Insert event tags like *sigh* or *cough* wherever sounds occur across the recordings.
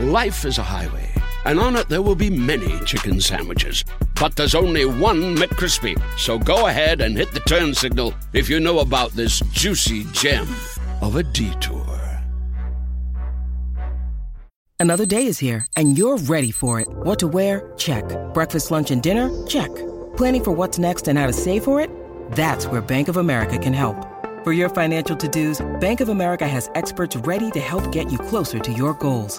Life is a highway, and on it there will be many chicken sandwiches. But there's only one McCrispy. So go ahead and hit the turn signal if you know about this juicy gem of a detour. Another day is here, and you're ready for it. What to wear? Check. Breakfast, lunch, and dinner? Check. Planning for what's next and how to save for it? That's where Bank of America can help. For your financial to-dos, Bank of America has experts ready to help get you closer to your goals.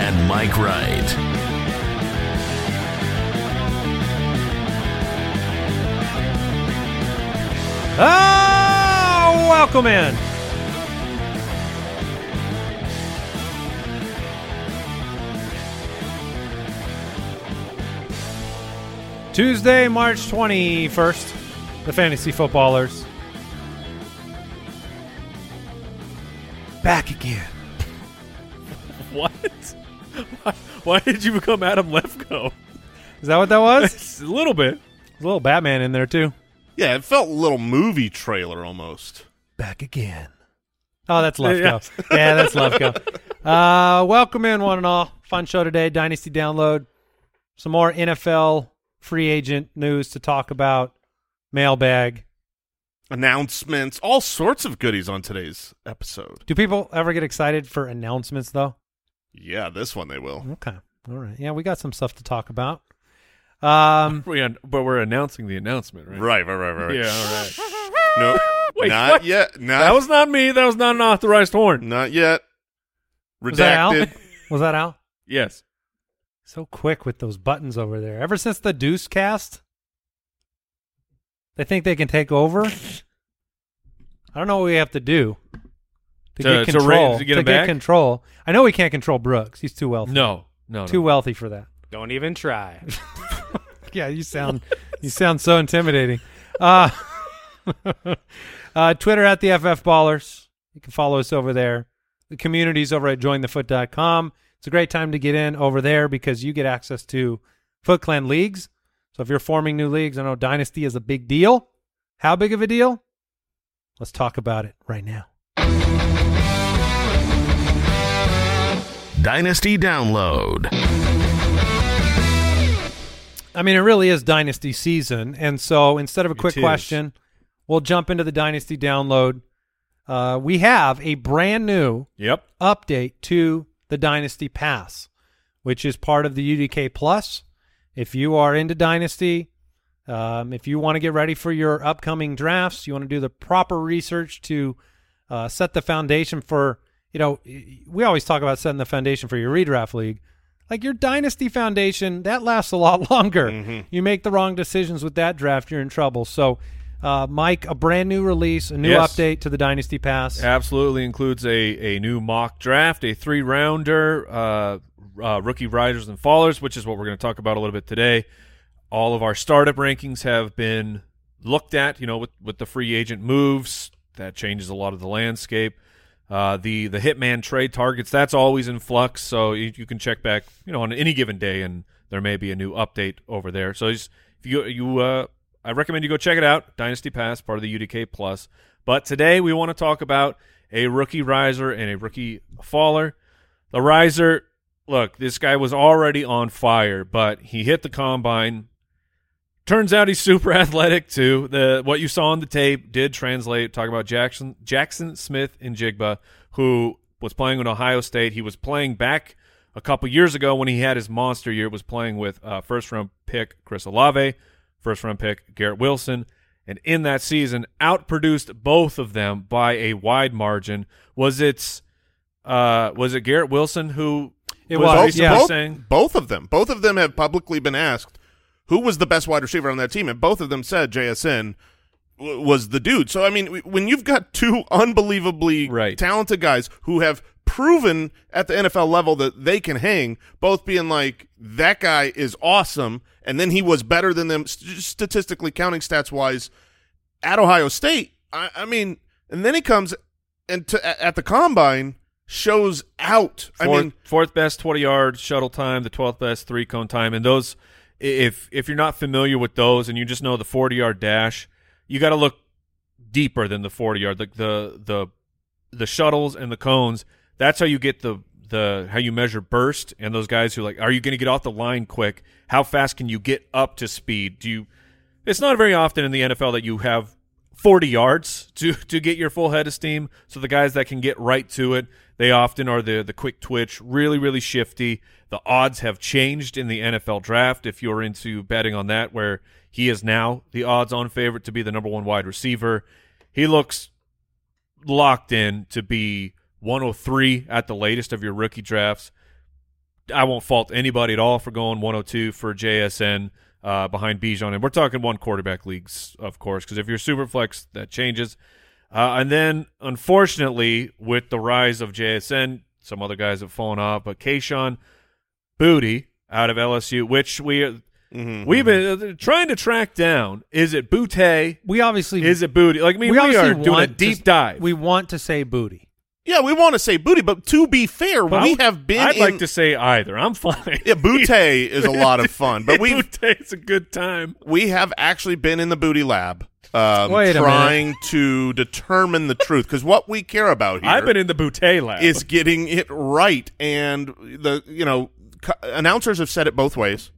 and Mike Wright. Ah, welcome in. Tuesday, March 21st, the Fantasy Footballers. Back again. *laughs* What? Why, *laughs* why did you become Adam Lefkoe? Is that what that was? *laughs* a little bit. There's a little Batman in there, too. Yeah, it felt a little movie trailer almost. Back again. Oh, that's Lefkoe. Yeah. *laughs* yeah, that's Lefkoe. Uh, welcome in, one and all. Fun show today. Dynasty Download. Some more NFL free agent news to talk about. Mailbag. Announcements, all sorts of goodies on today's episode. Do people ever get excited for announcements, though? Yeah, this one they will. Okay. All right. Yeah, we got some stuff to talk about. Um, *laughs* We an- but we're announcing the announcement, right? Right, right, right, right. Yeah, all right. *laughs* No, *laughs* Wait, not what? yet. Not, That was not me. That was not an authorized horn. not yet. was that Al? Redacted. Was that Al? Yes. So quick with those buttons over there. Ever since the Deuce cast, they think they can take over. I don't know what we have to do to, To- get to control. ra- to get him back? control. I know we can't control Brooks. He's too wealthy. No. No. too no. wealthy for that. Don't even try. *laughs* *laughs* Yeah, you sound you sound so intimidating. Uh, *laughs* uh, Twitter at the FF Ballers. You can follow us over there. The community's over at jointhefoot.com. It's a great time to get in over there because you get access to Foot Clan leagues. So if you're forming new leagues, I know Dynasty is a big deal. How big of a deal? Let's talk about it right now. Dynasty Download. I mean, it really is Dynasty season. And so instead of a quick question, we'll jump into the Dynasty download. Uh, we have a brand new Yep. update to the Dynasty Pass, which is part of the UDK Plus. If you are into Dynasty, um, if you want to get ready for your upcoming drafts, you want to do the proper research to uh, set the foundation for, you know, we always talk about setting the foundation for your redraft league. Like your Dynasty foundation, that lasts a lot *laughs* longer. You make the wrong decisions with that draft, you're in trouble. So, uh, Mike, a brand new release, a new Yes. update to the Dynasty Pass. Absolutely includes a, a new mock draft, a three rounder, uh, uh, rookie riders and fallers, which is what we're going to talk about a little bit today. All of our startup rankings have been looked at, you know, with, with the free agent moves. That changes a lot of the landscape. Uh, the the hitman trade targets that's always in flux, so you, you can check back, you know, on any given day, and there may be a new update over there. So just, if you you uh, I recommend you go check it out. Dynasty Pass, part of the UDK Plus. But today we want to talk about a rookie riser and a rookie faller. The riser, look, this guy was already on fire, but he hit the combine. Turns out he's super *laughs* athletic too. The what you saw on the tape did translate. Talk about Jackson Jackson Smith and Jigba, who was playing in Ohio State. He was playing back a couple years ago when he had his monster year. Was playing with uh, first round pick Chris Olave, first round pick Garrett Wilson, and in that season outproduced both of them by a wide margin. Was it uh, was it Garrett Wilson who It was was, yeah. both, saying both of them. Both of them have publicly been asked who was the best wide receiver on that team, and both of them said JSN w- was the dude. So I mean, w- when you've got two unbelievably Right. talented guys who have proven at the NFL level that they can hang, both being like, that guy is awesome, and then he was better than them st- statistically counting stats wise at Ohio State. I, I mean, and then he comes and to, at the combine shows out. Fourth, I mean, fourth best twenty yard shuttle time, the twelfth best three cone time, and those. If if you're not familiar with those and you just know the forty yard dash, you got to look deeper than the forty yard. Like the the the shuttles and the cones. That's how you get the the how you measure burst and those guys who like, are you going to get off the line quick? How fast can you get up to speed? Do you? It's not very often in the NFL that you have 40 yards to to get your full head of steam. So the guys that can get right to it, they often are the the quick twitch, really really shifty. The odds have changed in the NFL draft if you're into betting on that where he is now the odds on favorite to be the number 1 wide receiver. He looks locked in to be 103 at the latest of your rookie drafts. I won't fault anybody at all for going 102 for JSN uh, behind Bijan. And we're talking one quarterback leagues, of course, because if you're super flex, that changes. Uh, and then, unfortunately, with the rise of JSN, some other guys have fallen off, but Kayshon Boutte out of LSU, which we mhm, we've been uh, trying to track down. Is it Butte? We obviously Is it Booty? Like, I mean, we, we, obviously are doing a want to- deep dive. We want to say booty. yeah, we want to say booty, but to be fair, But I we have been. I'd in, like to say either. I'm fine. Yeah, bootay *laughs* is a lot of fun, but *laughs* we Butte's a good time. we have actually been in the booty lab, um, trying to determine the truth because what we care about here I've been in the Butte lab. is getting it right, and the you know co- announcers have said it both ways,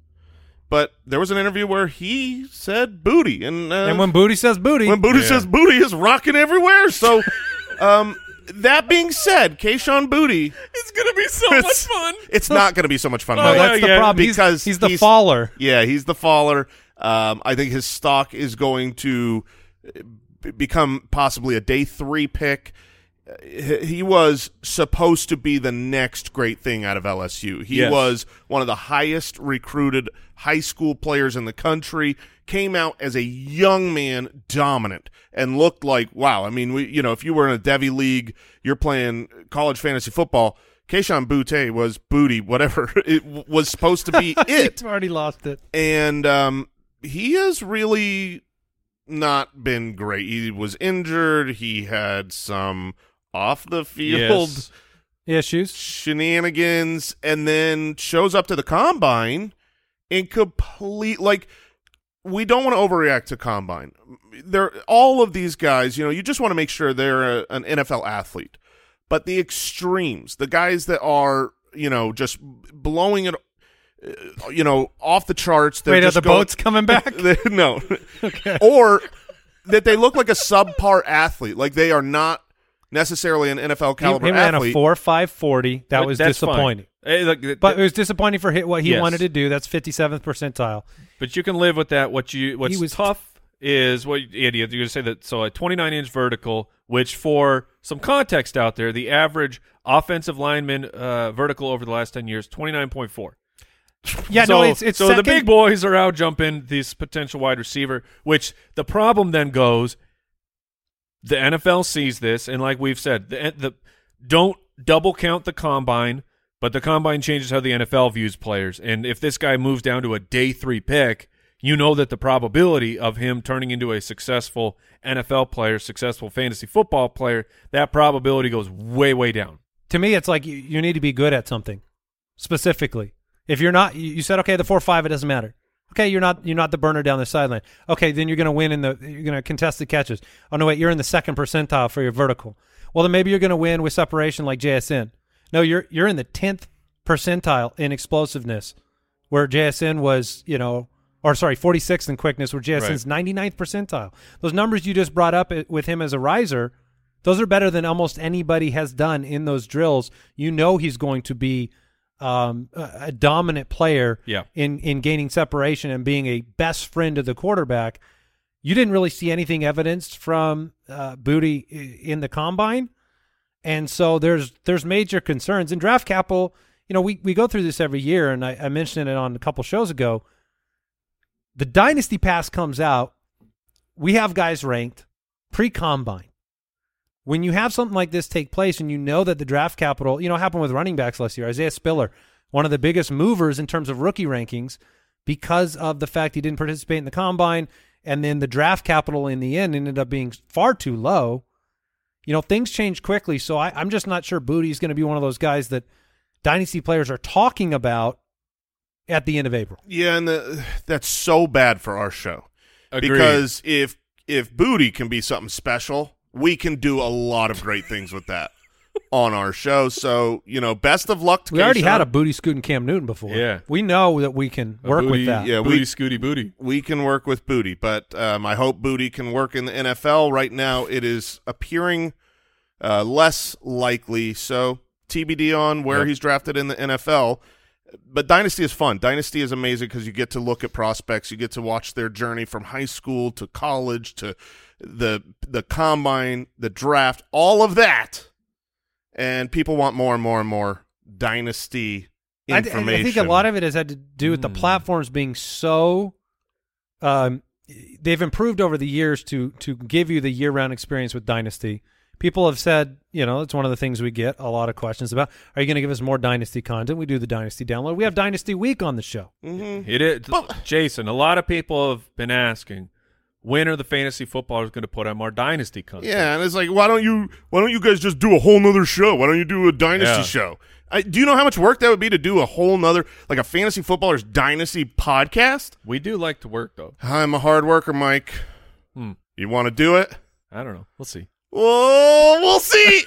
but there was an interview where he said booty, and uh, and when booty says booty, when booty Yeah. says booty is rocking everywhere. So, *laughs* um, that being said, Kayshon Boutte, it's gonna be so *laughs* much fun. it's not going to be so much fun. Oh, but yeah, that's the yeah, problem. He's- because he's, the he's- faller. Yeah, he's the faller. Um, I think his stock is going to uh, become possibly a day three pick. He was supposed to be the next great thing out of LSU. He Yes. was one of the highest recruited high school players in the country. Came out as a young man, dominant, and looked like wow. I mean, we you know if you were in a Devy league, you're playing college fantasy football. Kayshon Boutte was booty, whatever *laughs* it w- was supposed to be *laughs* it already lost it. and um, he has really not been great. He was injured. He had some off the field Yes. Issues. shenanigans, and then shows up to the combine in complete like. We don't want to overreact to combine. They're all of these guys. You know, you just want to make sure they're a, an NFL athlete. But the extremes, the guys that are you know just blowing it, uh, you know, off the charts. Wait, are the going- boats coming back? *laughs* no. *laughs* okay. Or that they look like a subpar athlete, like they are not necessarily an NFL he, caliber he ran a four five forty. That But was disappointing. Hey, look, th- But it was disappointing for hit what he Yes. wanted to do. That's fifty seventh percentile. but you can live with that. What you what's was- tough is what Andy, you're going to say that. So a 29 inch vertical, which for some context out there, the average offensive lineman uh, vertical over the last 10 years 29.4. Yeah, so, no, it's it's so the big boys are out jumping this potential wide receiver. Which the problem then goes, the NFL sees this, and like we've said, the the don't double count the combine, but the combine changes how the NFL views players. And if this guy moves down to a day three pick, you know that the probability of him turning into a successful NFL player, successful fantasy football player, that probability goes way way down. to me, it's like you, you need to be good at something specifically. If you're not, you said okay, the four five, it doesn't matter. Okay, you're not you're not the burner down the sideline. Okay, then you're going to win in the you're going to contest the catches. Oh no, wait, you're in the second percentile for your vertical. Well, then maybe you're going to win with separation like JSN. No, you're you're in the tenth percentile in explosiveness, where JSN was you know, or sorry, 46th in quickness, where JSN's 99th percentile. Those numbers you just brought up eh, with him as a riser, those are better than almost anybody has done in those drills. You know he's going to be um, a, dominant player Yeah. in in gaining separation and being a best friend of the quarterback. You didn't really see anything evidenced from uh, Boutte in the combine, and so there's there's major concerns in draft capital. You know, we we go through this every year, and I, I mentioned it on a couple shows ago. The dynasty pass comes out. We have guys ranked pre combine. When you have something like this take place and you know that the draft capital, you know, happened with running backs last year, Isaiah Spiller, one of the biggest movers in terms of rookie rankings because of the fact he didn't participate in the combine and then the draft capital in the end ended up being far too low. You know, things change quickly, so I, I'm just not sure Boutte's going to be one of those guys that dynasty players are talking about at the end of April. Yeah, and the, that's so bad for our show Agreed. because if if booty can be something special, we can do a lot of great things with that on our show. So you know, best of luck to We already had a Booty scooting Cam Newton before. Yeah. we know that we can A work booty, with that. yeah, booty, we- scooty, booty. we can work with Booty, but um, I hope Booty can work in the NFL. Right now, it is appearing uh, less likely. So TBD on where Yep. he's drafted in the NFL. But Dynasty is fun. Dynasty is amazing because you get to look at prospects. You get to watch their journey from high school to college to the the combine, the draft, all of that. And people want more and more and more Dynasty I, information. I think a lot of it has had to do with the Hmm. platforms being so. Um, they've improved over the years to to give you the year round experience with Dynasty. People have said, you know, it's one of the things we get a lot of questions about. Are you going to give us more Dynasty content? We do the Dynasty download. We have Dynasty Week on the show. Mhm. It is, But- Jason. A lot of people have been asking, when are the fantasy footballers going to put out more dynasty content? Yeah, and it's like, why don't you why don't you guys just do a whole nother show? Why don't you do a dynasty Yeah. show? I, do you know how much work that would be to do a whole nother like a fantasy footballers dynasty podcast? we do like to work though. I'm a hard worker, Mike. Hmm. You want to do it? I don't know. We'll see. Well, we'll see.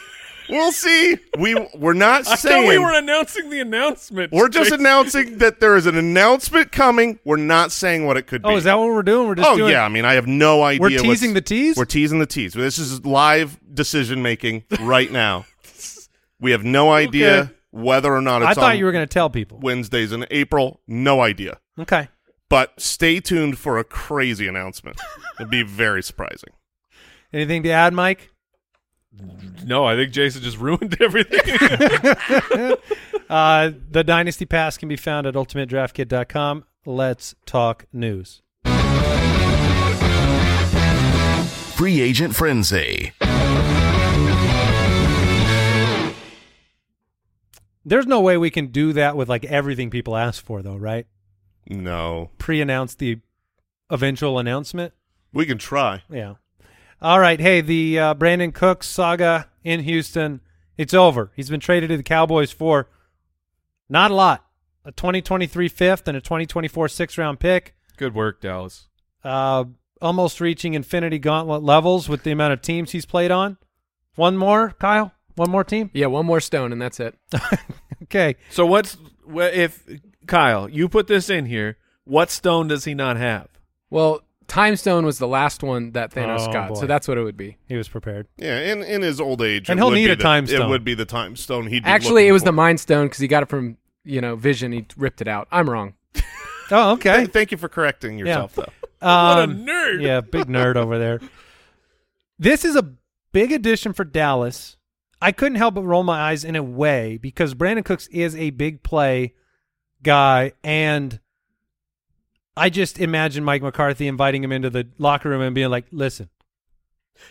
we'll see. We we're not I saying thought we were announcing the announcement. we're just Jason. announcing that there is an announcement coming. We're not saying what it could oh, be. Oh, is that what we're doing? We're just oh doing. yeah, I mean, I have no idea. We're teasing the tease. We're teasing the tease. This is live decision making right now. *laughs* we have no idea Okay. whether or not it's I thought on you were going to tell people. Wednesdays in April. No idea. Okay. But stay tuned for a crazy announcement. It'd be very surprising. Anything to add, Mike? No, I think Jason just *laughs* ruined everything. *laughs* Uh, the Dynasty Pass can be found at ultimatedraftkit.com. Let's talk news. Free Agent Frenzy. There's no way we can do that with like everything people ask for, though, right? No. Pre-announce the eventual announcement. We can try. Yeah. All right. Hey, the uh, Brandin Cooks saga in Houston, it's over. He's been traded to the Cowboys for not a lot. A 2023 fifth and a 2024 sixth round pick. Good work, Dallas. Uh, almost reaching infinity gauntlet levels with the amount of teams he's played on. One more, Kyle? One more team? Yeah, one more stone and that's it. *laughs* Okay. So what's wha- if Kyle? You put this in here. What stone does he not have? Well, Time Stone was the last one that Thanos Oh, got, boy. so that's what it would be. He was prepared. Yeah, in, in his old age. And it he'll would need be a the- time stone. It would be the time stone he'd be Actually, looking it was for. the Mind Stone because he got it from you know Vision. He ripped it out. I'm wrong. *laughs* Oh, okay. Th- Thank you for correcting yourself, though. *laughs* what a Um, nerd. Yeah, big nerd over there. This is a big addition for Dallas. I couldn't help but roll my eyes in a way because Brandin Cooks is a big play guy, and I just imagine Mike McCarthy inviting him into the locker room and being like, "Listen,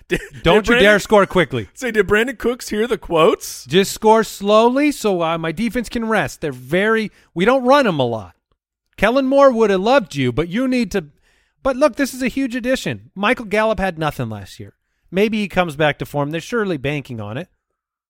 Did- don't did you dare score quickly. Say, did Brandin Cooks hear the quotes? Just score slowly so uh, my defense can rest. They're very we don't run them a lot. Kellen Moore would have loved you, but you need to. But look, this is a huge addition. Michael Gallup had nothing last year. Maybe he comes back to form. They're surely banking on it.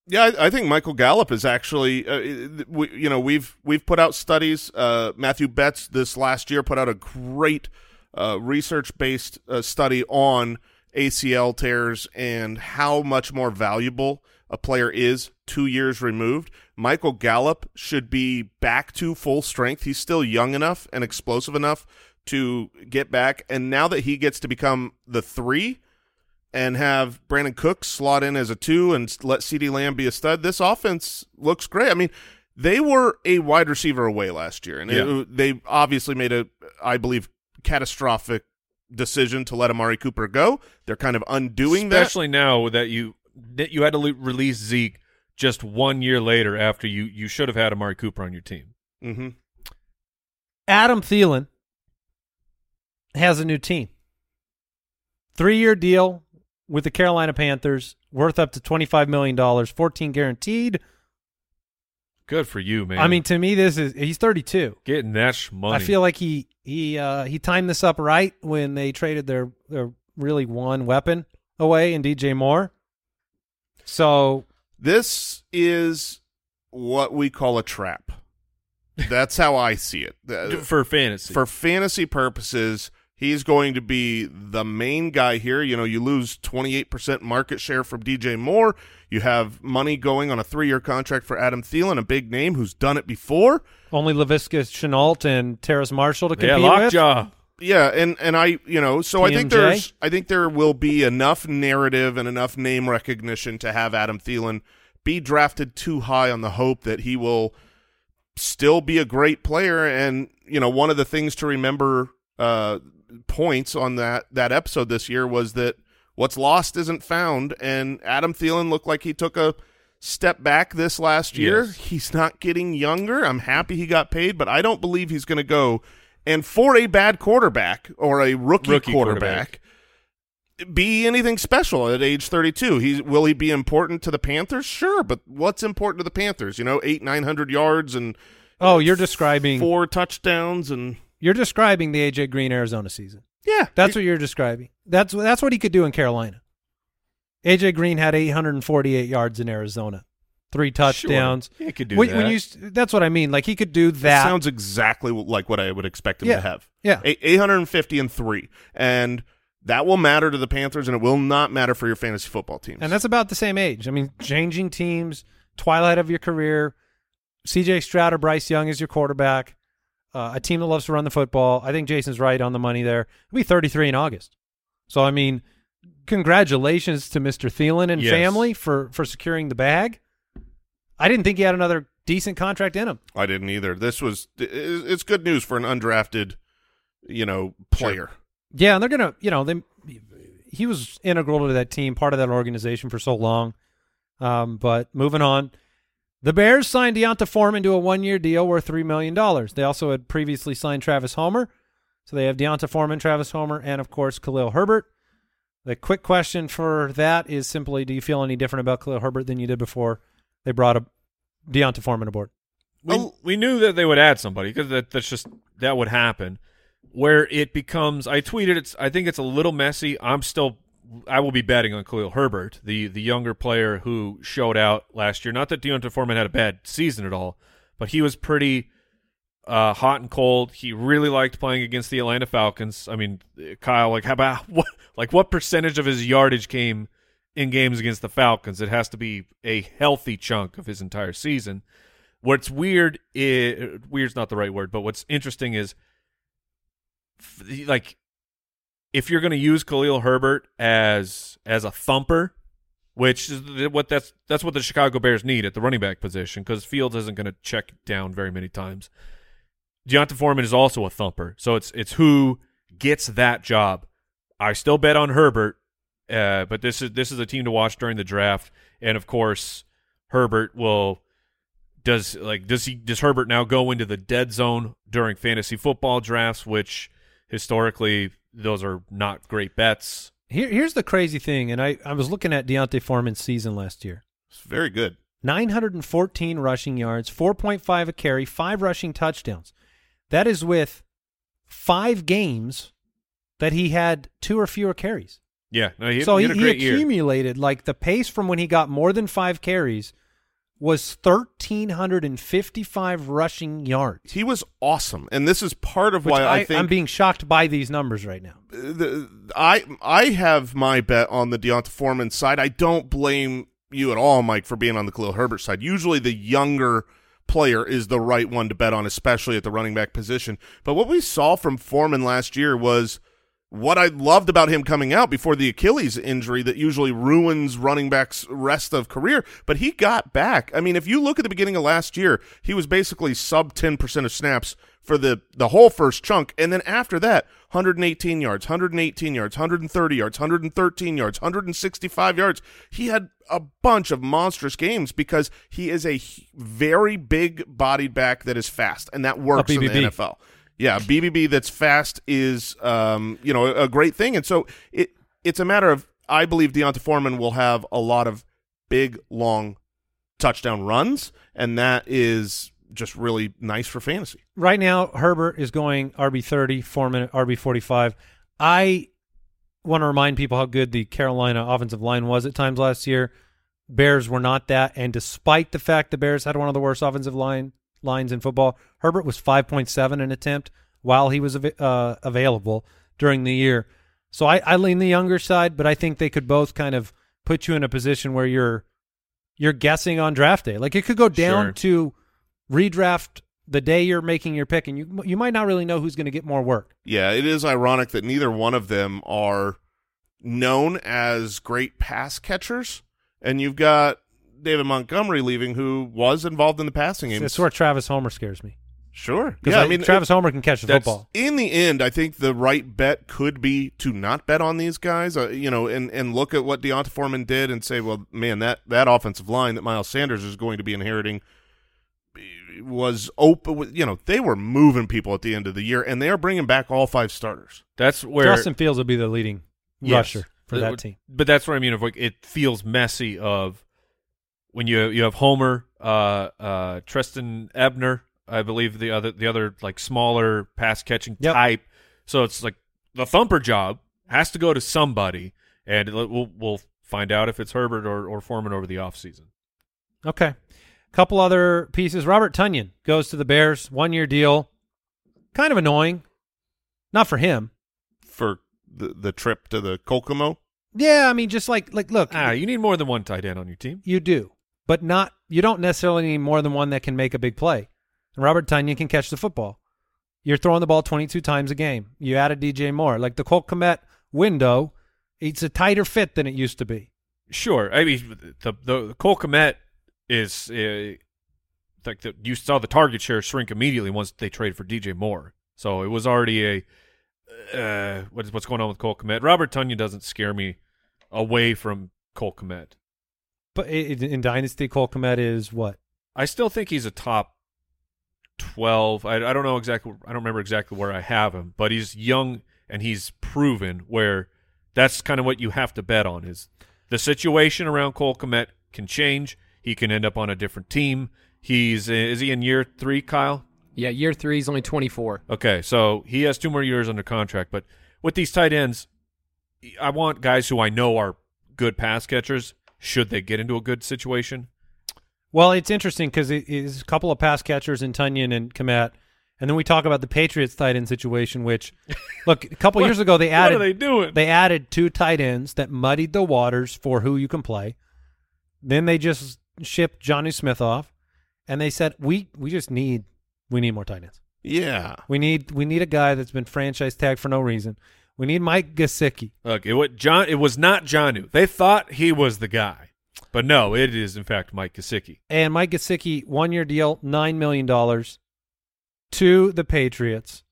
Yeah, I, I think Michael Gallup is actually, uh, we, you know, we've we've put out studies. Uh, Matthew Betts this last year put out a great uh, research based uh, study on ACL tears and how much more valuable a player is two years removed. Michael Gallup should be back to full strength. He's still young enough and explosive enough to get back. And now that he gets to become the three, and have Brandin Cooks slot in as a two and let CeeDee Lamb be a stud, this offense looks great. I mean, they were a wide receiver away last year, and it- they obviously made a, I believe, catastrophic decision to let Amari Cooper go. They're kind of undoing that Especially now that you that you had to le- release Zeke just one year later after you you should have had Amari Cooper on your team. that. hmm Adam Thielen has a new team. Three year deal, with the Carolina Panthers, worth up to $25 million, 14 guaranteed. Good for you, man. I mean, to me, this is he's 32. getting that sh- money. I feel like he he uh, he timed this up right when they traded their their really one weapon away in DJ Moore. So This is what we call a trap. That's how I see it. *laughs* For fantasy. for fantasy purposes, he's going to be the main guy here. You know, you lose 28% market share from DJ Moore. You have money going on a three-year contract for Adam Thielen, a big name who's done it before. only Laviska Shenault and Terrace Marshall to yeah, compete with. lockjaw. Yeah, and and I, you know, so I think there's I think there will be enough narrative and enough name recognition to have Adam Thielen be drafted too high on the hope that he will still be a great player and you know, one of the things to remember uh points on that that episode this year was that what's lost isn't found and Adam Thielen looked like he took a step back this last year. Yes. He's not getting younger. I'm happy he got paid, but I don't believe he's going to go and for a bad quarterback or a rookie, Rookie quarterback, be anything special at age 32. He will he be important to the Panthers? Sure, but what's important to the Panthers? You know, 8 900 yards and Oh, you're describing four touchdowns and you're describing the AJ Green Arizona season. yeah. That's what you're describing. That's that's what he could do in Carolina. AJ Green had 848 yards in Arizona, three touchdowns. He could do when, that. when you that's what I mean. Like he could do that that. sounds exactly like what I would expect him Yeah. to have. Yeah. A- 850 and 3 and that will matter to the Panthers and it will not matter for your fantasy football teams. and that's about the same age. I mean, changing teams, twilight of your career. CJ Stroud or Bryce Young is your quarterback. Uh, a team that loves to run the football. I think Jason's right on the money there. He'll be 33 in August. So I mean, congratulations to Mr. Thielen and Yes. family for for securing the bag. I didn't think he had another decent contract in him. I didn't either. This was it's good news for an undrafted, you know, player. Yeah, and they're gonna, you know, they he was integral to that team, part of that organization for so long. Um, but moving on, the Bears signed D'Onta Foreman to a one-year deal worth three million dollars. They also had previously signed Travis Homer, so they have D'Onta Foreman, Travis Homer, and of course Khalil Herbert. The quick question for that is simply: Do you feel any different about Khalil Herbert than you did before they brought a D'Onta Foreman aboard? we, Oh. we knew that they would add somebody because that, that's just that would happen. Where it becomes, I tweeted, it's. I think it's a little messy. I'm still, I will be betting on Khalil Herbert, the the younger player who showed out last year. Not that D'Onta Foreman had a bad season at all, but he was pretty uh, hot and cold. He really liked playing against the Atlanta Falcons. I mean, Kyle, like how about *laughs* what, like what percentage of his yardage came in games against the Falcons? It has to be a healthy chunk of his entire season. What's weird is weird's not the right word, but what's interesting is like if you're going to use Khalil Herbert as as a thumper, which is what that's that's what the Chicago Bears need at the running back position because Fields isn't going to check down very many times. D'Onta Foreman is also a thumper, so it's it's who gets that job. I still bet on Herbert, uh, but this is this is a team to watch during the draft, and of course Herbert will does like does he does Herbert now go into the dead zone during fantasy football drafts, which historically those are not great bets. Here, here's the crazy thing, and I, I was looking at D'Onta Foreman's season last year. It's very good. 914 rushing yards, 4.5 a carry, five rushing touchdowns. That is with five games that he had two or fewer carries. Yeah, no, he, so he he, had a he great year. accumulated like the pace from when he got more than five carries was 1,355 rushing yards. He was awesome, and this is part of Which why I, I, think I'm being shocked by these numbers right now. Uh, the, I I have my bet on the D'Onta Foreman side. I don't blame you at all, Mike, for being on the Khalil Herbert side. Usually, the younger player is the right one to bet on, especially at the running back position. But what we saw from Foreman last year was what I loved about him coming out before the Achilles injury that usually ruins running backs' rest of career. But he got back. I mean, if you look at the beginning of last year, he was basically sub ten percent of snaps for the the whole first chunk, and then after that, 118 yards, 118 yards, 130 yards, 113 yards, 165 yards. He had a bunch of monstrous games because he is a very big bodied back that is fast, and that works in the NFL. Yeah, BBB that's fast is um, you know a great thing, and so it it's a matter of I believe D'Onta Foreman will have a lot of big, long touchdown runs, and that is just really nice for fantasy. Right now, Herbert is going RB thirty, Foreman RB forty five. I want to remind people how good the Carolina offensive line was at times last year. Bears were not that, and despite the fact the Bears had one of the worst offensive line lines in football, Herbert was five point seven an attempt while he was uh, available during the year. So I, I lean the younger side, but I think they could both kind of put you in a position where you're you're guessing on draft day. Like it could go down Sure. to redraft the day you're making your pick, and you you might not really know who's going to get more work. Yeah, it is ironic that neither one of them are known as great pass catchers, and you've got David Montgomery leaving, who was involved in the passing game. That's where Travis Homer scares me. Sure. Because Yeah, I mean, Travis Homer can catch the that's- football. in the end, I think the right bet could be to not bet on these guys, uh, you know, and, and look at what D'Onta Foreman did and say, well, man, that, that offensive line that Miles Sanders is going to be inheriting was open. You know, they were moving people at the end of the year, and they are bringing back all five starters. That's where Justin Fields will be the leading Yes. rusher for But- that team. But that's what I mean. Of like, it feels messy. Of when you you have Homer, uh, uh, Trestan Ebner, I believe the other the other like smaller pass catching Yep. type. So it's like the thumper job has to go to somebody, and we'll we'll find out if it's Herbert or, or Foreman over the offseason. Okay. Couple other pieces. Robert Tonyan goes to the Bears, one year deal. Kind of annoying. Not for him. for the the trip to the Kokomo. Yeah, I mean, just like like look, Ah, you need more than one tight end on your team. you do, but not you don't necessarily need more than one that can make a big play. And Robert Tonyan can catch the football. You're throwing the ball 22 times a game. You add a DJ Moore, like the Cole Kmet window. It's a tighter fit than it used to be. Sure. I mean, the the, the Kmet is uh, like the, you saw the target share shrink immediately once they traded for DJ Moore. So it was already a uh, what is what's going on with Cole Kmet. Robert Tonyan doesn't scare me away from Cole Kmet. But i- i- in Dynasty, Cole Kmet is what? I still think he's a top twelve. I, I don't know exactly. I don't remember exactly where I have him, but he's young and he's proven where that's kind of what you have to bet on is the situation around Cole Kmet can change. He can end up on a different team. He's is he in year three, Kyle? Yeah, year three He's only 24. Okay, so he has two more years under contract. But with these tight ends, I want guys who I know are good pass catchers. Should they get into a good situation? Well, it's interesting because it is a couple of pass catchers in Tonyan and Kmet, and then we talk about the Patriots tight end situation. Which, *laughs* look, a couple What- years ago they what added are they doing? They added two tight ends that muddied the waters for who you can play. Then they just shipped Jonnu Smith off, and they said we we just need we need more tight ends. Yeah. We need we need a guy that's been franchise tagged for no reason. We need Mike Gesicki. Look, it was John. It was not Jonnu. They thought he was the guy, but no, it is in fact Mike Gesicki. And Mike Gesicki, one year deal, nine million dollars to the Patriots.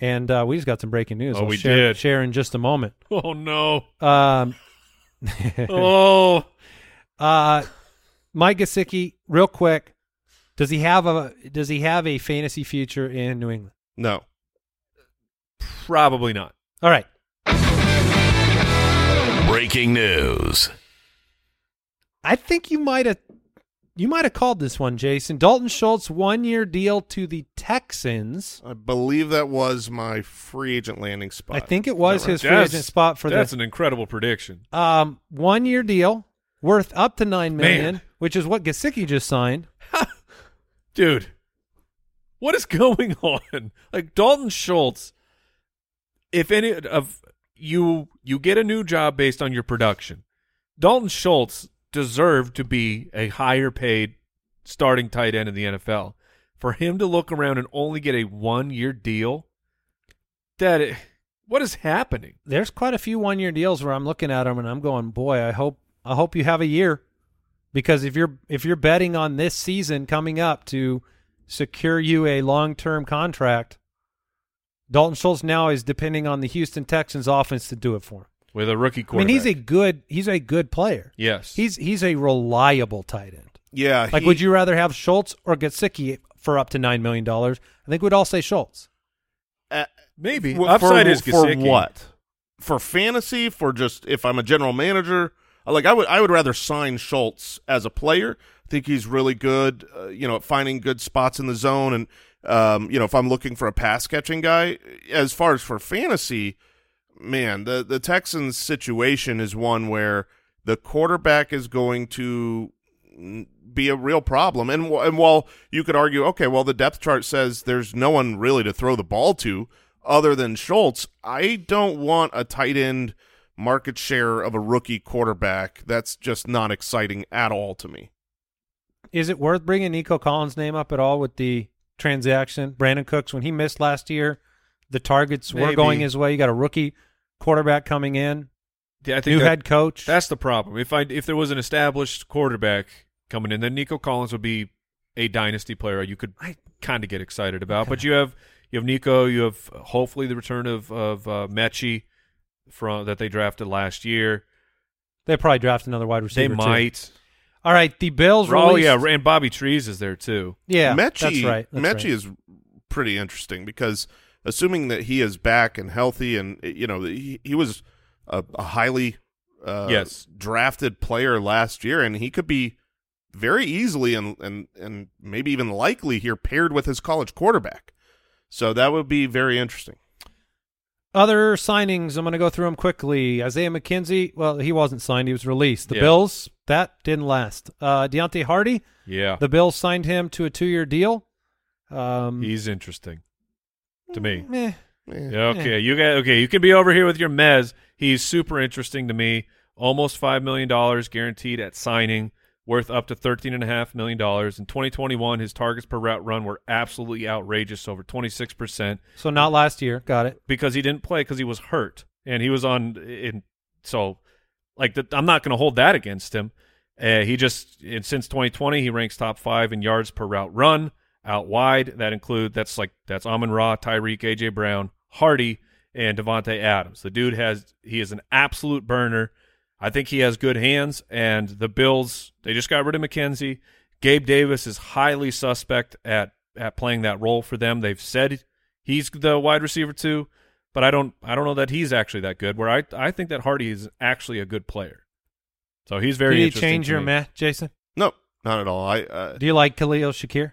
And uh, we just got some breaking news. Oh, I'll we share, did. share in just a moment. *laughs* Oh no! Um, *laughs* *laughs* Oh, uh, Mike Gesicki, real quick, does he have a does he have a fantasy future in New England? No. probably not. All right, Breaking news. I think you might have you might have called this one, Jason. Dalton Schultz, one year deal to the Texans. I believe that was my free agent landing spot. I think it was Is that his free That's- agent spot for that's the an incredible prediction. Um, one year deal worth up to nine million, Man. which is what Gesicki just signed. *laughs* dude what is *laughs* going on like dalton schultz if any of you you get a new job based on your production. Dalton schultz deserved to be a higher paid starting tight end in the nfl for him to look around and only get a one year deal that what is happening? There's quite a few one year deals where I'm looking at them and I'm going, boy, I hope I hope you have a year, because if you're if you're betting on this season coming up to secure you a long term contract, Dalton Schultz now is depending on the Houston Texans offense to do it for him. with a rookie quarterback. I mean, he's a good he's a good player. yes He's he's a reliable tight end. Yeah. Like, he- would you rather have Schultz or Gesicki for up to nine million dollars? I think we'd all say Schultz. uh, maybe for- upside for, is for what? for fantasy, for just if I'm a general manager, like I would I would rather sign Schultz as a player. I think he's really good, uh, you know, at finding good spots in the zone, and um, you know, if I'm looking for a pass catching guy, as far as for fantasy, man, the the Texans situation is one where the quarterback is going to be a real problem. And, and while you could argue, okay, well, the depth chart says there's no one really to throw the ball to other than Schultz, I don't want a tight end market share of a rookie quarterback. That's just not exciting at all to me. Is it worth bringing Nico Collins' name up at all with the transaction? Brandin Cooks, when he missed last year, the targets were going his way. You got a rookie quarterback coming in, Yeah, I think new that- head coach. That's the problem. If I if there was an established quarterback coming in, then Nico Collins would be a dynasty player you could kind of get excited about. But you have you have Nico, you have hopefully the return of of uh, Metchie from that they drafted last year. they probably draft another wide receiver. They too. Might. All right, the Bills. Oh released- yeah, and Bobby Trees is there too. yeah. Metchie, that's right. That's Metchie right. is pretty interesting because assuming that he is back and healthy, and you know he, he was a, a highly uh, Yes. drafted player last year, and he could be very easily and and and maybe even likely here paired with his college quarterback. So that would be very interesting. Other signings, I'm going to go through them quickly. Isaiah McKenzie, well, he wasn't signed; he was released. The Yeah. Bills, that didn't last. Uh, Deonte Harty, Yeah, the Bills signed him to a two-year deal. Um, he's interesting to me. eh, Eh. Yeah, okay, you got okay. You can be over here with your Mez. He's super interesting to me. Almost five million dollars guaranteed at signing, worth up to thirteen and a half million dollars. In 2021, his targets per route run were absolutely outrageous, over 26 percent, so not last year. Got it. because he didn't play because he was hurt and he was on. In so, like, the, I'm not going to hold that against him. Uh, he just since 2020, he ranks top five in yards per route run out wide. That include that's like that's Amon Ra, Tyreek, AJ Brown, Harty, and Davante Adams. The dude has he is an absolute burner. I think he has good hands. And the Bills they just got rid of McKenzie. Gabe Davis is highly suspect at at playing that role for them. They've said he's the wide receiver too, but I don't I don't know that he's actually that good. Where I I think that Harty is actually a good player. So he's very Did he interesting change your me. meh, Jason? No, not at all. I uh, Do you like Khalil Shakir?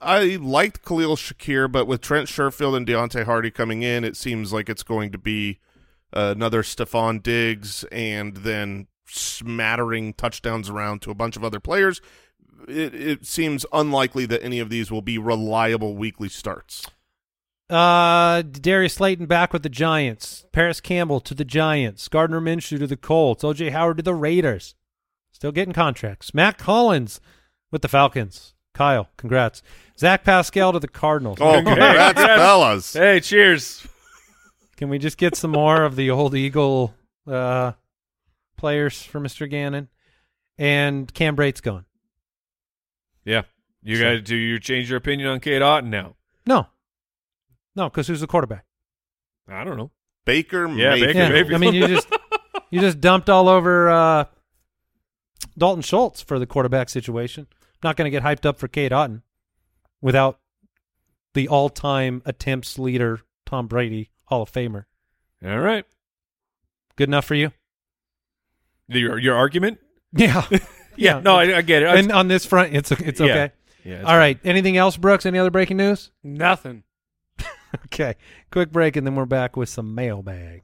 I liked Khalil Shakir, but with Trent Sherfield and Deonte Harty coming in, it seems like it's going to be uh, another Stefon Diggs and then smattering touchdowns around to a bunch of other players. It, it seems unlikely that any of these will be reliable weekly starts. Uh, Darius Slayton back with the Giants. Parris Campbell to the Giants. Gardner Minshew to the Colts. OJ Howard to the Raiders. Still getting contracts. Mack Hollins with the Falcons. Kyle, congrats. Zach Pascal to the Cardinals. Oh, congrats, Congrats. fellas! Hey, cheers. Can we just get some more of the old Eagle uh, players for Mr. Gannon? And Cam Brate's gone. Yeah. You So- got to do you change your opinion on Cade Otton now? No. No, because who's the quarterback? I don't know. Baker Yeah, Mayfield. Baker Yeah, Mayfield. I mean, you just you just dumped all over uh, Dalton Schultz for the quarterback situation. Not going to get hyped up for Cade Otton without the all-time attempts leader Tom Brady, Hall of Famer. All right. Good enough for you? Your your argument? Yeah. *laughs* Yeah. No, I, I get it. I and on this front, it's it's Yeah. okay. yeah, it's All right. Anything else, Brooks? Any other breaking news? Nothing. Okay. Quick break, and then we're back with some mailbag.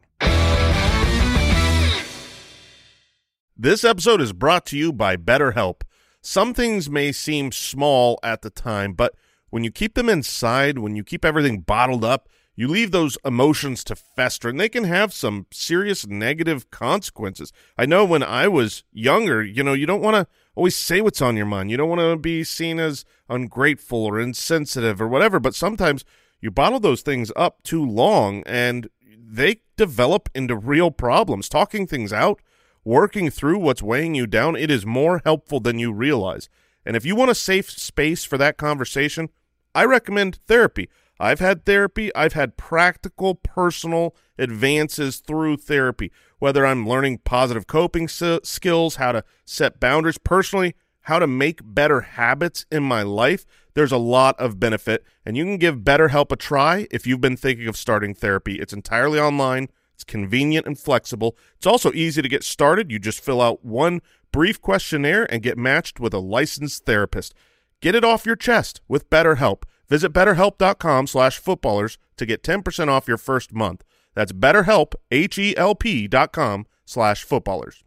This episode is brought to you by BetterHelp. Some things may seem small at the time, but when you keep them inside, when you keep everything bottled up, you leave those emotions to fester, and they can have some serious negative consequences. I know when I was younger, you know, you don't want to always say what's on your mind. You don't want to be seen as ungrateful or insensitive or whatever, but sometimes you bottle those things up too long and they develop into real problems. Talking things out working through what's weighing you down, it is more helpful than you realize. And if you want a safe space for that conversation, I recommend therapy. I've had therapy. I've had practical, personal advances through therapy, whether I'm learning positive coping skills, how to set boundaries personally, how to make better habits in my life. There's a lot of benefit, and you can give BetterHelp a try if you've been thinking of starting therapy. It's entirely online. It's convenient and flexible. It's also easy to get started. You just fill out one brief questionnaire and get matched with a licensed therapist. Get it off your chest with BetterHelp. Visit betterhelp.com slash footballers to get 10% off your first month. That's betterhelp, H-E-L-P dot com slash footballers.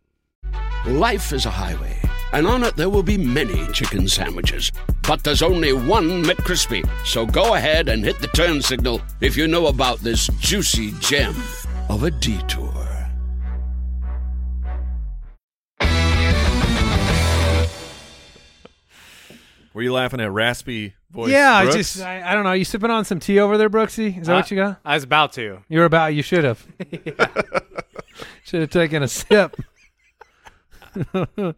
Life is a highway, and on it there will be many chicken sandwiches. But there's only one McCrispy. So go ahead and hit the turn signal if you know about this juicy gem of a detour. Were you laughing at raspy voice? yeah, I just I, I don't know. Are You sipping on some tea over there, Brooksy? Is that what you got? I was about to. You're about. You should have. *laughs* should have taken a sip. *laughs*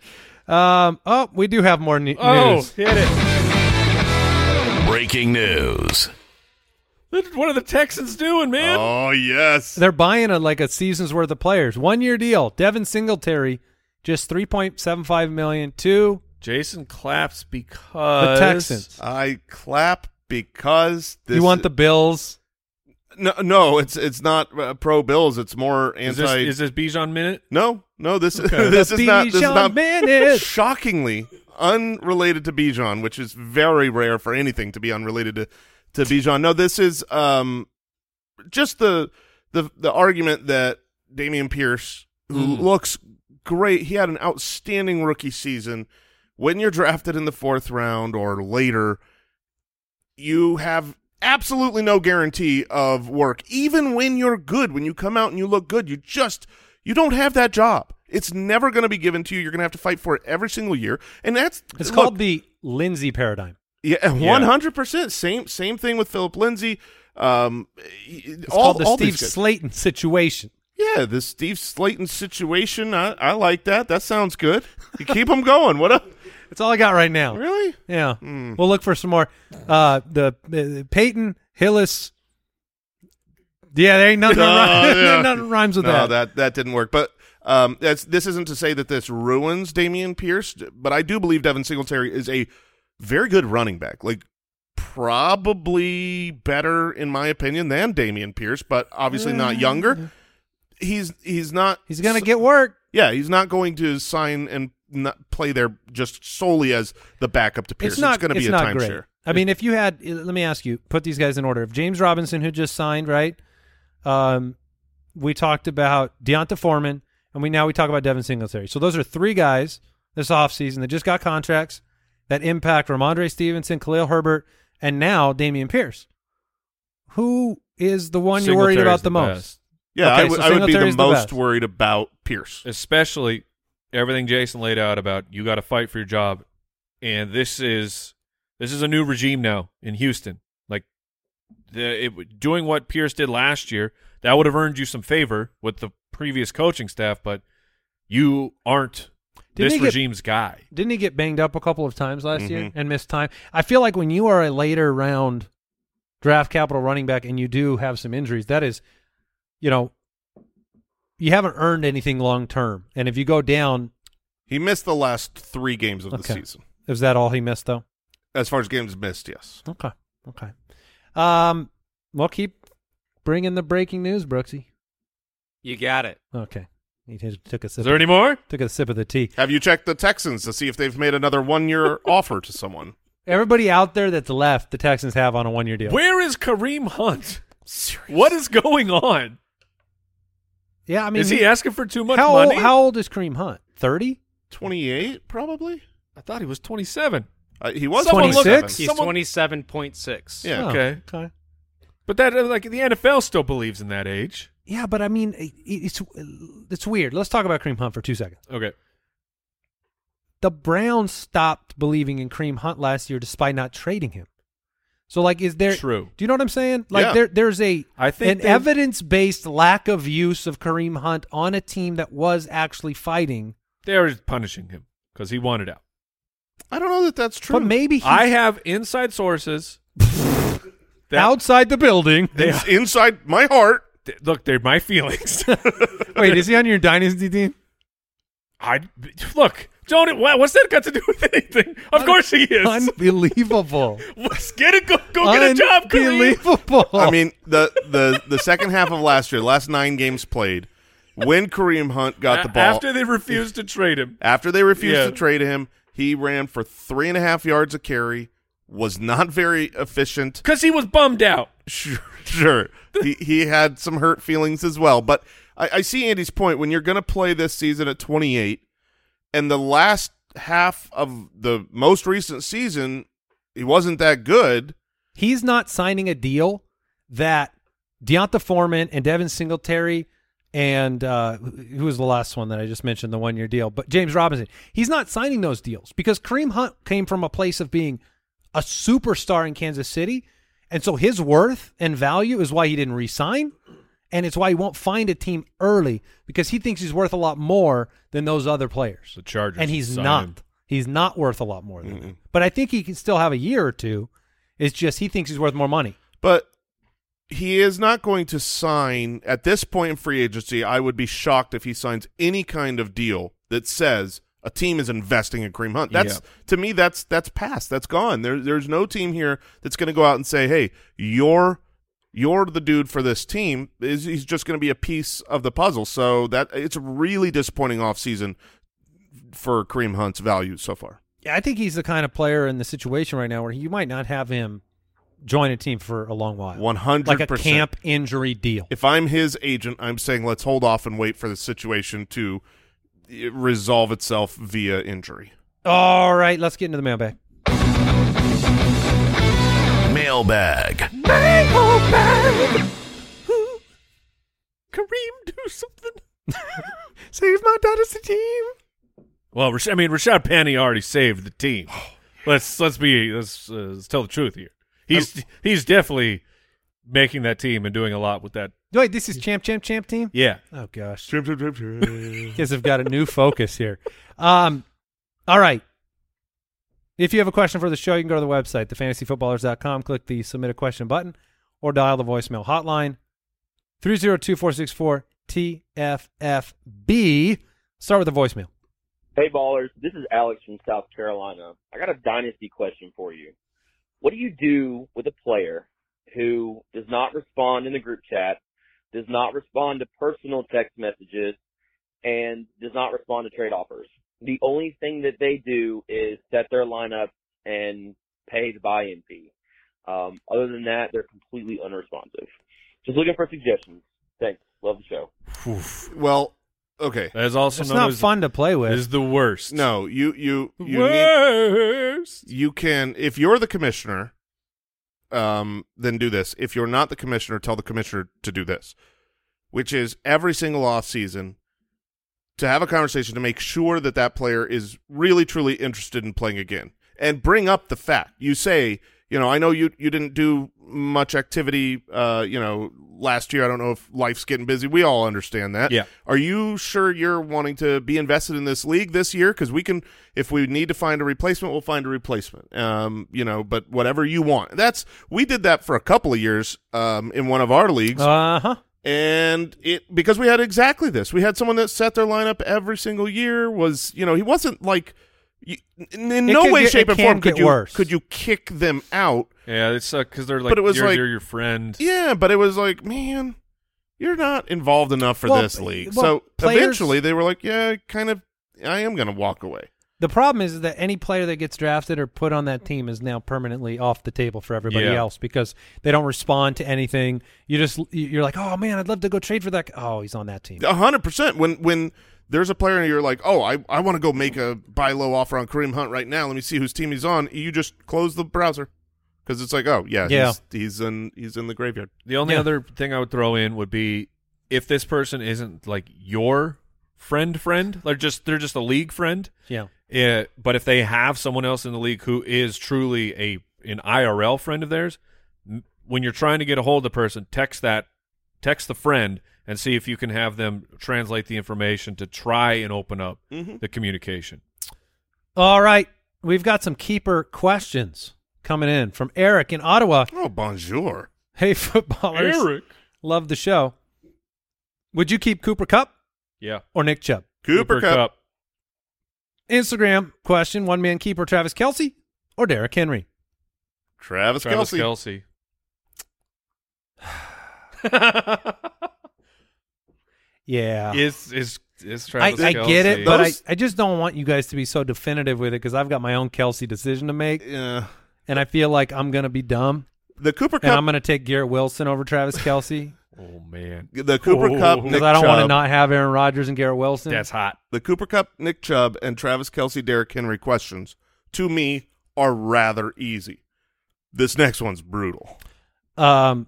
um. Oh, we do have more ne- Oh, news. hit it. Breaking news. What are the Texans doing, man? Oh, yes. They're buying a like a season's worth of players. One year deal. Devin Singletary, just three point seven five million. Two Jason claps because the Texans. I clap because this you want the Bills? No, no, it's it's not uh, pro Bills. It's more Is anti. this, is this Bijan minute? no, no. This Okay. *laughs* this is not. This is not. Minute. Shockingly unrelated to Bijan, which is very rare for anything to be unrelated to to Bijan. No, this is um just the the the argument that Dameon Pierce, who Mm. looks great, he had an outstanding rookie season. When you're drafted in the fourth round or later, you have absolutely no guarantee of work. Even when you're good, when you come out and you look good, you just you don't have that job. It's never going to be given to you. You're going to have to fight for it every single year, and that's It's look, called the Lindsay paradigm. yeah, one hundred percent. Same same thing with Phillip Lindsay. Um, It's all, called the all Steve. Slayton situation. Yeah, the Steve Slayton situation. I, I like that. That sounds good. You keep them going. What up? That's all I got right now. Really? Yeah, Hmm. we'll look for some more. Uh, the uh, Peyton Hillis. Yeah, there ain't nothing, *laughs* No, rhymes, *laughs* yeah. nothing rhymes with no, that. that that didn't work. But um, that's this isn't to say that this ruins Dameon Pierce, but I do believe Devin Singletary is a very good running back. Like probably better in my opinion than Dameon Pierce, but obviously not younger. He's he's not He's gonna get work. yeah, he's not going to sign and not play there just solely as the backup to Pierce. It's not going to be a not great. timeshare. I mean, if you had, let me ask you, put these guys in order. If James Robinson, who just signed, right? Um, we talked about D'Onta Foreman, and we now we talk about Devin Singletary. So those are three guys this offseason that just got contracts that impact Rhamondre Stevenson, Khalil Herbert, and now Dameon Pierce. Who is the one you're worried about the, most? best. Yeah, Okay, I would so I would be the the most best. worried about Pierce. especially everything Jason laid out about you got to fight for your job, and this is this is a new regime now in Houston. Like the, it, doing what Pierce did last year, that would have earned you some favor with the previous coaching staff, but you aren't Didn't this he get- regime's guy. Didn't he get banged up a couple of times last year Mhm. and miss time? I feel like when you are a later round draft capital running back and you do have some injuries, that is, you know, you haven't earned anything long term. And if you go down, He missed the last three games of the season. is that all he missed though? As far as games missed, yes. Okay, okay. Um, well, keep bringing the breaking news, Brooksy. You got it. Okay, he t- took a Is sip. there any more? took a sip of the tea. Have you checked the Texans to see if they've made another one-year *laughs* offer to someone? Everybody out there that's left, the Texans have on a one year deal. Where is Kareem Hunt? *laughs* What is going on? Yeah, I mean, is he asking for too much how money? Old, how old is Kareem Hunt? Thirty. 28, probably? I thought he was 27. Uh, he was 26? He's Someone- twenty seven point six. Yeah. Oh, Okay. Okay. But that like the NFL still believes in that age. Yeah, but I mean, it's it's weird. Let's talk about Kareem Hunt for two seconds. Okay. The Browns stopped believing in Kareem Hunt last year, despite not trading him. So, like, is there? True. Do you know what I'm saying? Like, Yeah. there there's a I think an evidence based lack of use of Kareem Hunt on a team that was actually fighting. They're punishing him because he wanted out. I don't know that that's true. But maybe he's I have inside sources. *laughs* that, outside the building. It's inside my heart. th- look, they're my *laughs* feelings. Wait, is he on your dynasty team? I look. Don't. What, what's that got to do with anything? Of course he is. Unbelievable. *laughs* Let's get it. Go, go get a job, Kareem. Unbelievable. I mean, the the the second half of last year, last nine games played, when Kareem Hunt got the ball after they refused to trade him. after they refused Yeah. to trade him, he ran for three and a half yards a carry. Was not very efficient. Because he was bummed out. Sure, sure. he he had some hurt feelings as well. But I, I see Andy's point. When you're going to play this season at 28, and the last half of the most recent season, he wasn't that good. he's not signing a deal that D'Onta Foreman and Devin Singletary and uh, who was the last one that I just mentioned, the one year deal, but James Robinson. He's not signing those deals because Kareem Hunt came from a place of being a superstar in Kansas City. And so his worth and value is why he didn't re-sign. And it's why he won't find a team early because he thinks he's worth a lot more than those other players. The Chargers And he's not. him. He's not worth a lot more than that. But I think he can still have a year or two. It's just he thinks he's worth more money. But he is not going to sign at this point in free agency. I would be shocked if he signs any kind of deal that says a team is investing in Kareem Hunt. That's Yeah. to me that's that's past. That's gone. There, there's no team here that's going to go out and say, "Hey, you're you're the dude for this team." Is he's just going to be a piece of the puzzle. So that it's a really disappointing offseason for Kareem Hunt's value so far. Yeah, I think he's the kind of player in the situation right now where you might not have him join a team for a long while. 100%. like a camp injury deal. if I'm his agent, I'm saying let's hold off and wait for the situation to uh, resolve itself via injury. All right, let's get into the mailbag. Mailbag. Mailbag. Kareem, do something. *laughs* Save my dynasty team. Well, Rash- I mean, Rashad Penny already saved the team. Let's let's be let's, uh, let's tell the truth here. He's he's definitely making that team and doing a lot with that. Wait, this is champ, champ, champ team. Yeah, Oh gosh, *laughs* guess I've got a new focus here. Um, all right. If you have a question for the show, you can go to the website, thefantasyfootballers.com, click the submit a question button, or dial the voicemail hotline 302-464-TFFB. Start with the voicemail. Hey ballers, this is Alex from South Carolina. I got a dynasty question for you. What do you do with a player who does not respond in the group chat, does not respond to personal text messages, and does not respond to trade offers? The only thing that they do is set their lineup and pay the buy-in fee. Um, other than that, they're completely unresponsive. Just looking for suggestions. Thanks. Love the show. Well, okay. that is also It's not as fun to play with. is the worst. No, you you you need, worst. you can if you're the commissioner, um, then do this. If you're not the commissioner, tell the commissioner to do this, which is every single off season to have a conversation to make sure that that player is really truly interested in playing again and bring up the fact. You say, you know, I know you you didn't do much activity, uh, you know, last year. I don't know if life's getting busy. We all understand that. Yeah. Are you sure you're wanting to be invested in this league this year? Because we can, if we need to find a replacement, we'll find a replacement. Um, you know, but whatever you want. That's we did that for a couple of years, um, in one of our leagues, Uh huh. And it because we had exactly this. We had someone that set their lineup every single year. Was you know he wasn't like. you- In, in no could way, get- shape, it or form could you worse. could you kick them out. Yeah, it's uh, because they're like, But it was you're, like- you're your friend. Yeah, but it was like, man, you're not involved enough for Well, this league. well, so players- eventually they were like, yeah, kind of, I am going to walk away. The problem is that any player that gets drafted or put on that team is now permanently off the table for everybody Yeah. else because they don't respond to anything. You just you're like, oh man, I'd love to go trade for that. guy." Oh, he's on that team. A hundred percent. When when there's a player and you're like, oh, I, I want to go make a buy low offer on Kareem Hunt right now. Let me see whose team he's on. You just close the browser because it's like, oh yeah, Yeah. He's, he's in he's in the graveyard. The only Yeah. other thing I would throw in would be if this person isn't like your friend friend, they're just they're just a league friend. Yeah. Yeah, but if they have someone else in the league who is truly a an IRL friend of theirs, when you're trying to get a hold of the person, text that text the friend and see if you can have them translate the information to try and open up mm-hmm. the communication. All right, we've got some keeper questions coming in from Eric in Ottawa. Oh bonjour. Hey, *laughs* footballers, Eric, love the show. Would you keep Cooper Kupp Yeah. or Nick Chubb? Cooper, Kupp. Instagram question: One man keeper Travis Kelce or Derrick Henry? Travis, Travis Kelce. Kelce. *sighs* Yeah, is is is I, Travis I Kelce. get it, but I, Those- I just don't want you guys to be so definitive with it because I've got my own Kelce decision to make, Yeah. and I feel like I'm gonna be dumb, The Cooper and I'm gonna take Garrett Wilson over Travis Kelce oh man, the Cooper Oh. Kupp. Because Nick I don't want to Chubb- not have Aaron Rodgers and Garrett Wilson. that's hot. the Cooper Kupp, Nick Chubb, and Travis Kelce, Derrick Henry questions to me are rather easy. This next one's brutal. um,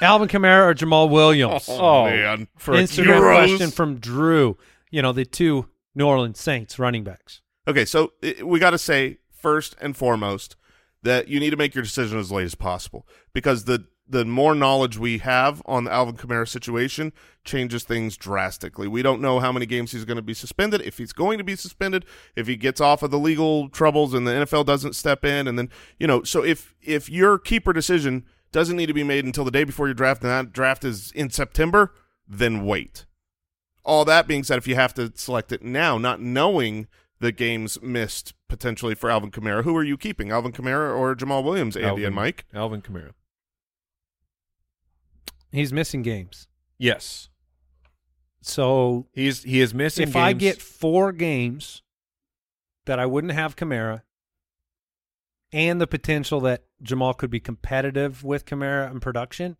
Alvin Kamara or Jamaal Williams. *laughs* Oh, man. For Instagram Euros. question from Drew. You know the two New Orleans Saints running backs. Okay, so i- we got to say first and foremost that you need to make your decision as late as possible because the the more knowledge we have on the Alvin Kamara situation changes things drastically. We don't know how many games he's going to be suspended, if he's going to be suspended, if he gets off of the legal troubles and the NFL doesn't step in, and then you know. So if if your keeper decision doesn't need to be made until the day before your draft, and that draft is in September, then wait. All that being said, if you have to select it now, not knowing the games missed potentially for Alvin Kamara, who are you keeping, Alvin Kamara or Jamaal Williams, Andy Alvin, and Mike? Alvin Kamara. He's missing games. Yes, So he's he is missing. Games. If I get four games that I wouldn't have Kamara, and the potential that Jamaal could be competitive with Kamara in production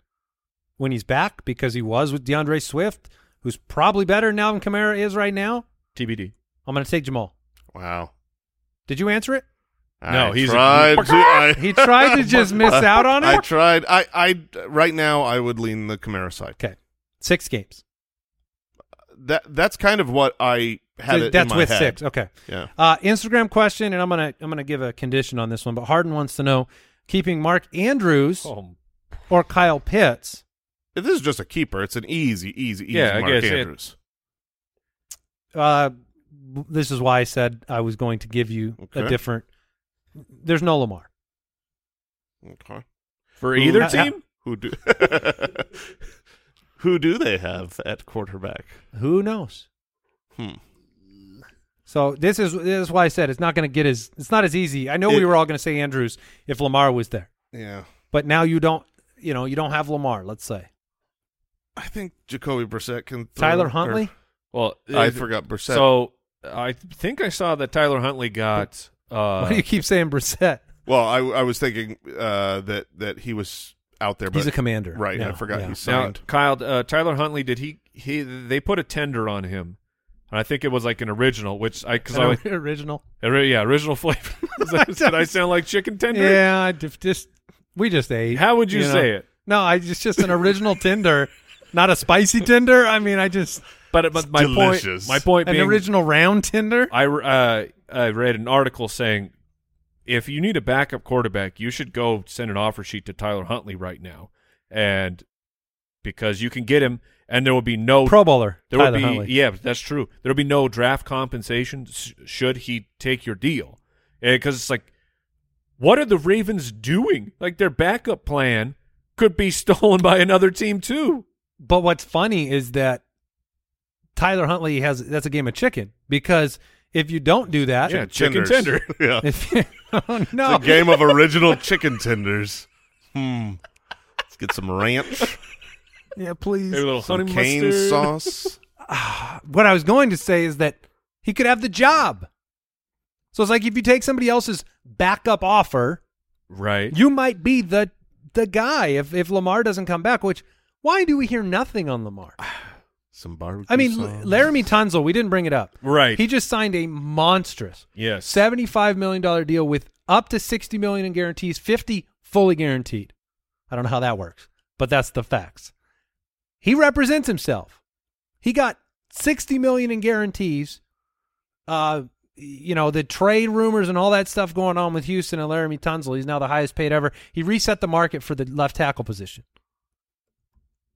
when he's back, because he was with D'Andre Swift, who's probably better than Alvin Kamara is right now, TBD. I'm going to take Jamaal. Wow. Did you answer it? No, I he's a- to. I, *laughs* He tried to just *laughs* miss out on it. I tried. I, I right now I would lean the Kamara side. Okay, six games. That that's kind of what I had. So it that's in my with head. six. Okay. Yeah. Uh, Instagram question, and I'm gonna I'm gonna give a condition on this one. But Harden wants to know: keeping Mark Andrews Oh, or Kyle Pitts? If this is just a keeper, it's an easy, easy, easy. Yeah, I Mark guess it- Andrews. Uh, this is why I said I was going to give you a different. There's no Lamar. Okay. for Who- either ha- ha- team. Who do? *laughs* who do they have at quarterback? Who knows? Hmm. So this is this is why I said it's not going to get as it's not as easy. I know It- we were all going to say Andrews if Lamar was there, Yeah. but now you don't. You know you don't have Lamar. Let's say I think Jacoby Brissett can. Throw, Tyler or- Huntley. Well, I uh, forgot Brissett. So I think I saw that Tyler Huntley got. Uh, Why do you keep saying Brissett? well, I I was thinking uh, that that he was out there, but He's a commander. right. I forgot yeah. he now. Kyle uh, Tyler Huntley did he he they put a tender on him, and I think it was like an original, which I because I An *laughs* original. ori- yeah original flavor. *laughs* That- Did I sound like chicken tender? Yeah, I just, just we just ate. How would you, know? say it? No, I just just an original tender, not a spicy tender. I mean, I just But, but my delicious. point my point an being original round tender. I uh, I read an article saying if you need a backup quarterback, you should go send an offer sheet to Tyler Huntley right now, and because you can get him, and there will be no Pro Bowler. there Tyler will be Huntley. yeah, that's true. There will be no draft compensation sh- should he take your deal, eh, because it's like, what are the Ravens doing? Like their backup plan could be *laughs* stolen by another team too. But what's funny is that Tyler Huntley has that's a game of chicken because if you don't do that, Yeah, chicken Tenders. tender. *laughs* yeah. if you, *laughs* oh no, It's a game of original chicken tenders. Hmm. Let's get some ranch, yeah, please. Maybe a little some honey cane mustard. sauce. *sighs* what I was going to say is that he could have the job. So it's like if you take somebody else's backup offer, Right. you might be the the guy if if Lamar doesn't come back. Which why do we hear nothing on Lamar? *sighs* Some barbecue. I mean, sauce. Laremy Tunsil, we didn't bring it up. Right. He just signed a monstrous yes. seventy-five million dollar deal with up to sixty million in guarantees, fifty fully guaranteed. I don't know how that works, but that's the facts. He represents himself. He got sixty million in guarantees. Uh, you know the trade rumors and all that stuff going on with Houston and Laremy Tunsil. He's now the highest paid ever. He reset the market for the left tackle position.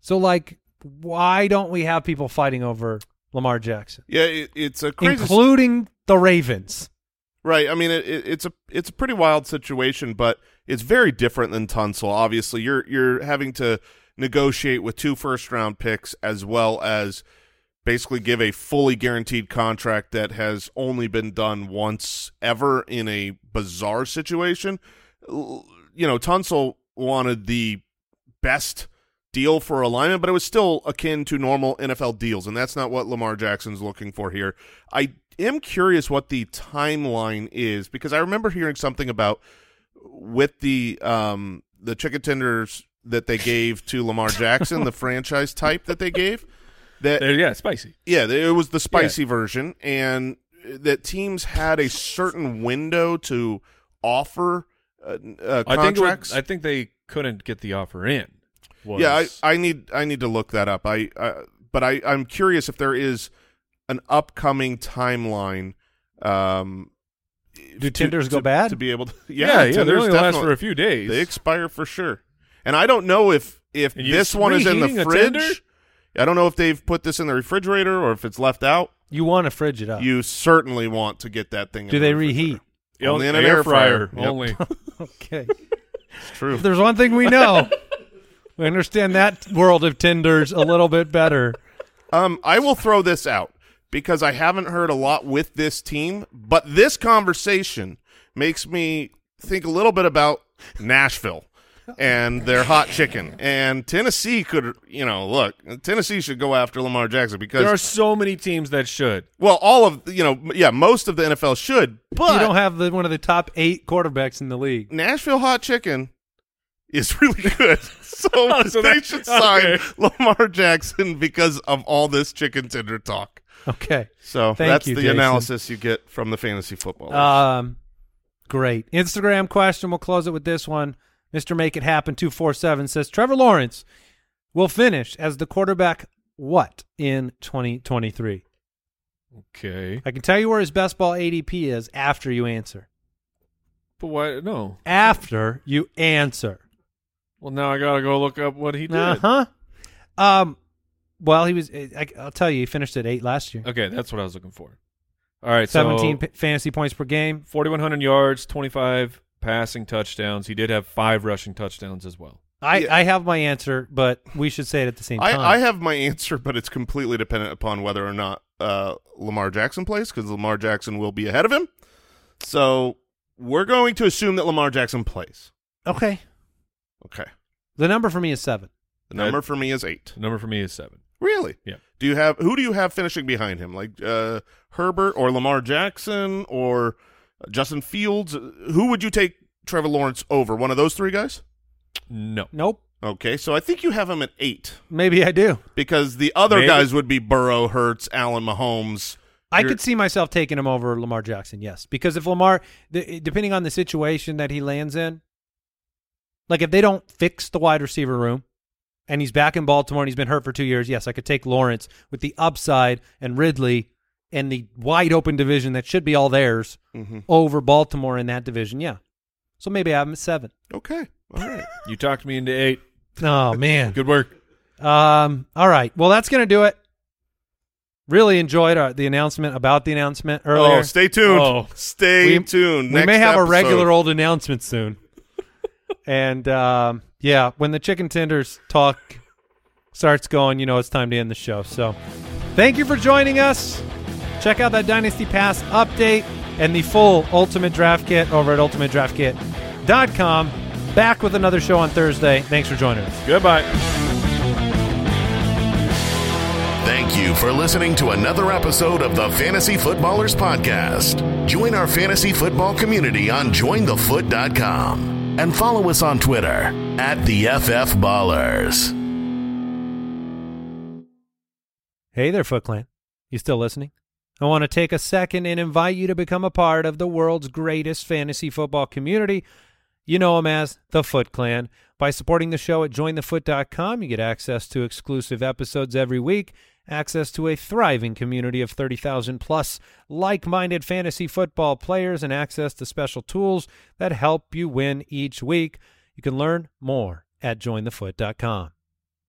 So, like, why don't we have people fighting over Lamar Jackson, yeah, it, it's a crazy. including the Ravens? Right. I mean, it, it, it's a it's a pretty wild situation, but it's very different than Tunsil. Obviously, you're you're having to negotiate with two first round picks as well as basically give a fully guaranteed contract that has only been done once ever in a bizarre situation. You know, Tunsil wanted the best deal for a lineman, but it was still akin to normal NFL deals, and that's not what Lamar Jackson's looking for here. I am curious what the timeline is because I remember hearing something about with the um the chicken tenders that they gave to Lamar Jackson, the *laughs* franchise type that they gave that There- yeah, spicy. yeah, it was the spicy version, and that teams had a certain window to offer uh, uh, I think was- contracts. I think they couldn't get the offer in. Was, yeah, I, I need I need to look that up. I, I but I I'm curious if there is an upcoming timeline. Um, Do to- tenders go to- bad? to be able to? yeah, Yeah, yeah. They only last for a few days. They expire for sure. And I don't know if if this one is in the fridge. I don't know if they've put this in the refrigerator or if it's left out. You want to fridge it up. You certainly want to get that thing. Do the they refrigerator. reheat? Only in an air air fryer. Yep. Only. *laughs* Okay. It's true. if there's one thing we know, *laughs* we understand that world of tenders a little bit better. Um, I will throw this out because I haven't heard a lot with this team, but this conversation makes me think a little bit about Nashville and their hot chicken. And Tennessee could, you know, look, Tennessee should go after Lamar Jackson because, There are so many teams that should. well, all of, you know, yeah, most of the NFL should, but you don't have the, one of the top eight quarterbacks in the league. Nashville hot chicken is really good. *laughs* So, *laughs* So they that- should sign okay. Lamar Jackson because of all this chicken tender talk. Okay. So Thank that's you, the Jason. analysis you get from the fantasy football. Um, great. Instagram question. We'll close it with this one. Mr. Make It Happen 247 says Trevor Lawrence will finish as the quarterback what in 2023? Okay. I can tell you where his best ball ADP is after you answer. But why? No. After you answer. Well, now I gotta go look up what he did. Uh huh. Um. Well, he was. I, I'll tell you, he finished at eight last year. Okay, that's what I was looking for. All right, Seventeen so p- fantasy points per game. 4,100 yards, 25 passing touchdowns. He did have five rushing touchdowns as well. I, Yeah. I have my answer, but we should say it at the same I, time. I have my answer, but it's completely dependent upon whether or not uh, Lamar Jackson plays because Lamar Jackson will be ahead of him. So we're going to assume that Lamar Jackson plays. okay. Okay. The number for me is seven. The number for me is eight. The number for me is seven. Really? Yeah. Do you have who do you have finishing behind him? Like uh, Herbert or Lamar Jackson or Justin Fields? Who would you take Trevor Lawrence over? One of those three guys? No. Nope. Okay, so I think you have him at eight Maybe I do. because the other Maybe. guys would be Burrow, Hurts, Allen, Mahomes. I You're- could see myself taking him over Lamar Jackson, yes. Because if Lamar, the, depending on the situation that he lands in, like if they don't fix the wide receiver room and he's back in Baltimore and he's been hurt for two years, yes, I could take Lawrence with the upside and Ridley and the wide open division that should be all theirs Mhm. over Baltimore in that division, yeah. So maybe I have him at seven. Okay, all right. *laughs* You talked me into eight. Oh, man. Good work. Um. All right. Well, that's gonna do it. Really enjoyed our, the announcement about the announcement earlier. Oh, stay tuned. Oh. Stay We- tuned. we Next may have a regular old announcement soon. And um, yeah, when the chicken tenders talk starts going, you know it's time to end the show. So, thank you for joining us. Check out that Dynasty Pass update and the full Ultimate Draft Kit over at ultimatedraftkit.com. Back with another show on Thursday. Thanks for joining us. Goodbye. Thank you for listening to another episode of the Fantasy Footballers Podcast. Join our fantasy football community on jointhefoot.com and follow us on Twitter at the FF Ballers. Hey there, Foot Clan. You still listening? I want to take a second and invite you to become a part of the world's greatest fantasy football community. You know them as the Foot Clan. By supporting the show at jointhefoot.com, you get access to exclusive episodes every week, access to a thriving community of 30,000 plus like-minded fantasy football players, and access to special tools that help you win each week. You can learn more at jointhefoot.com.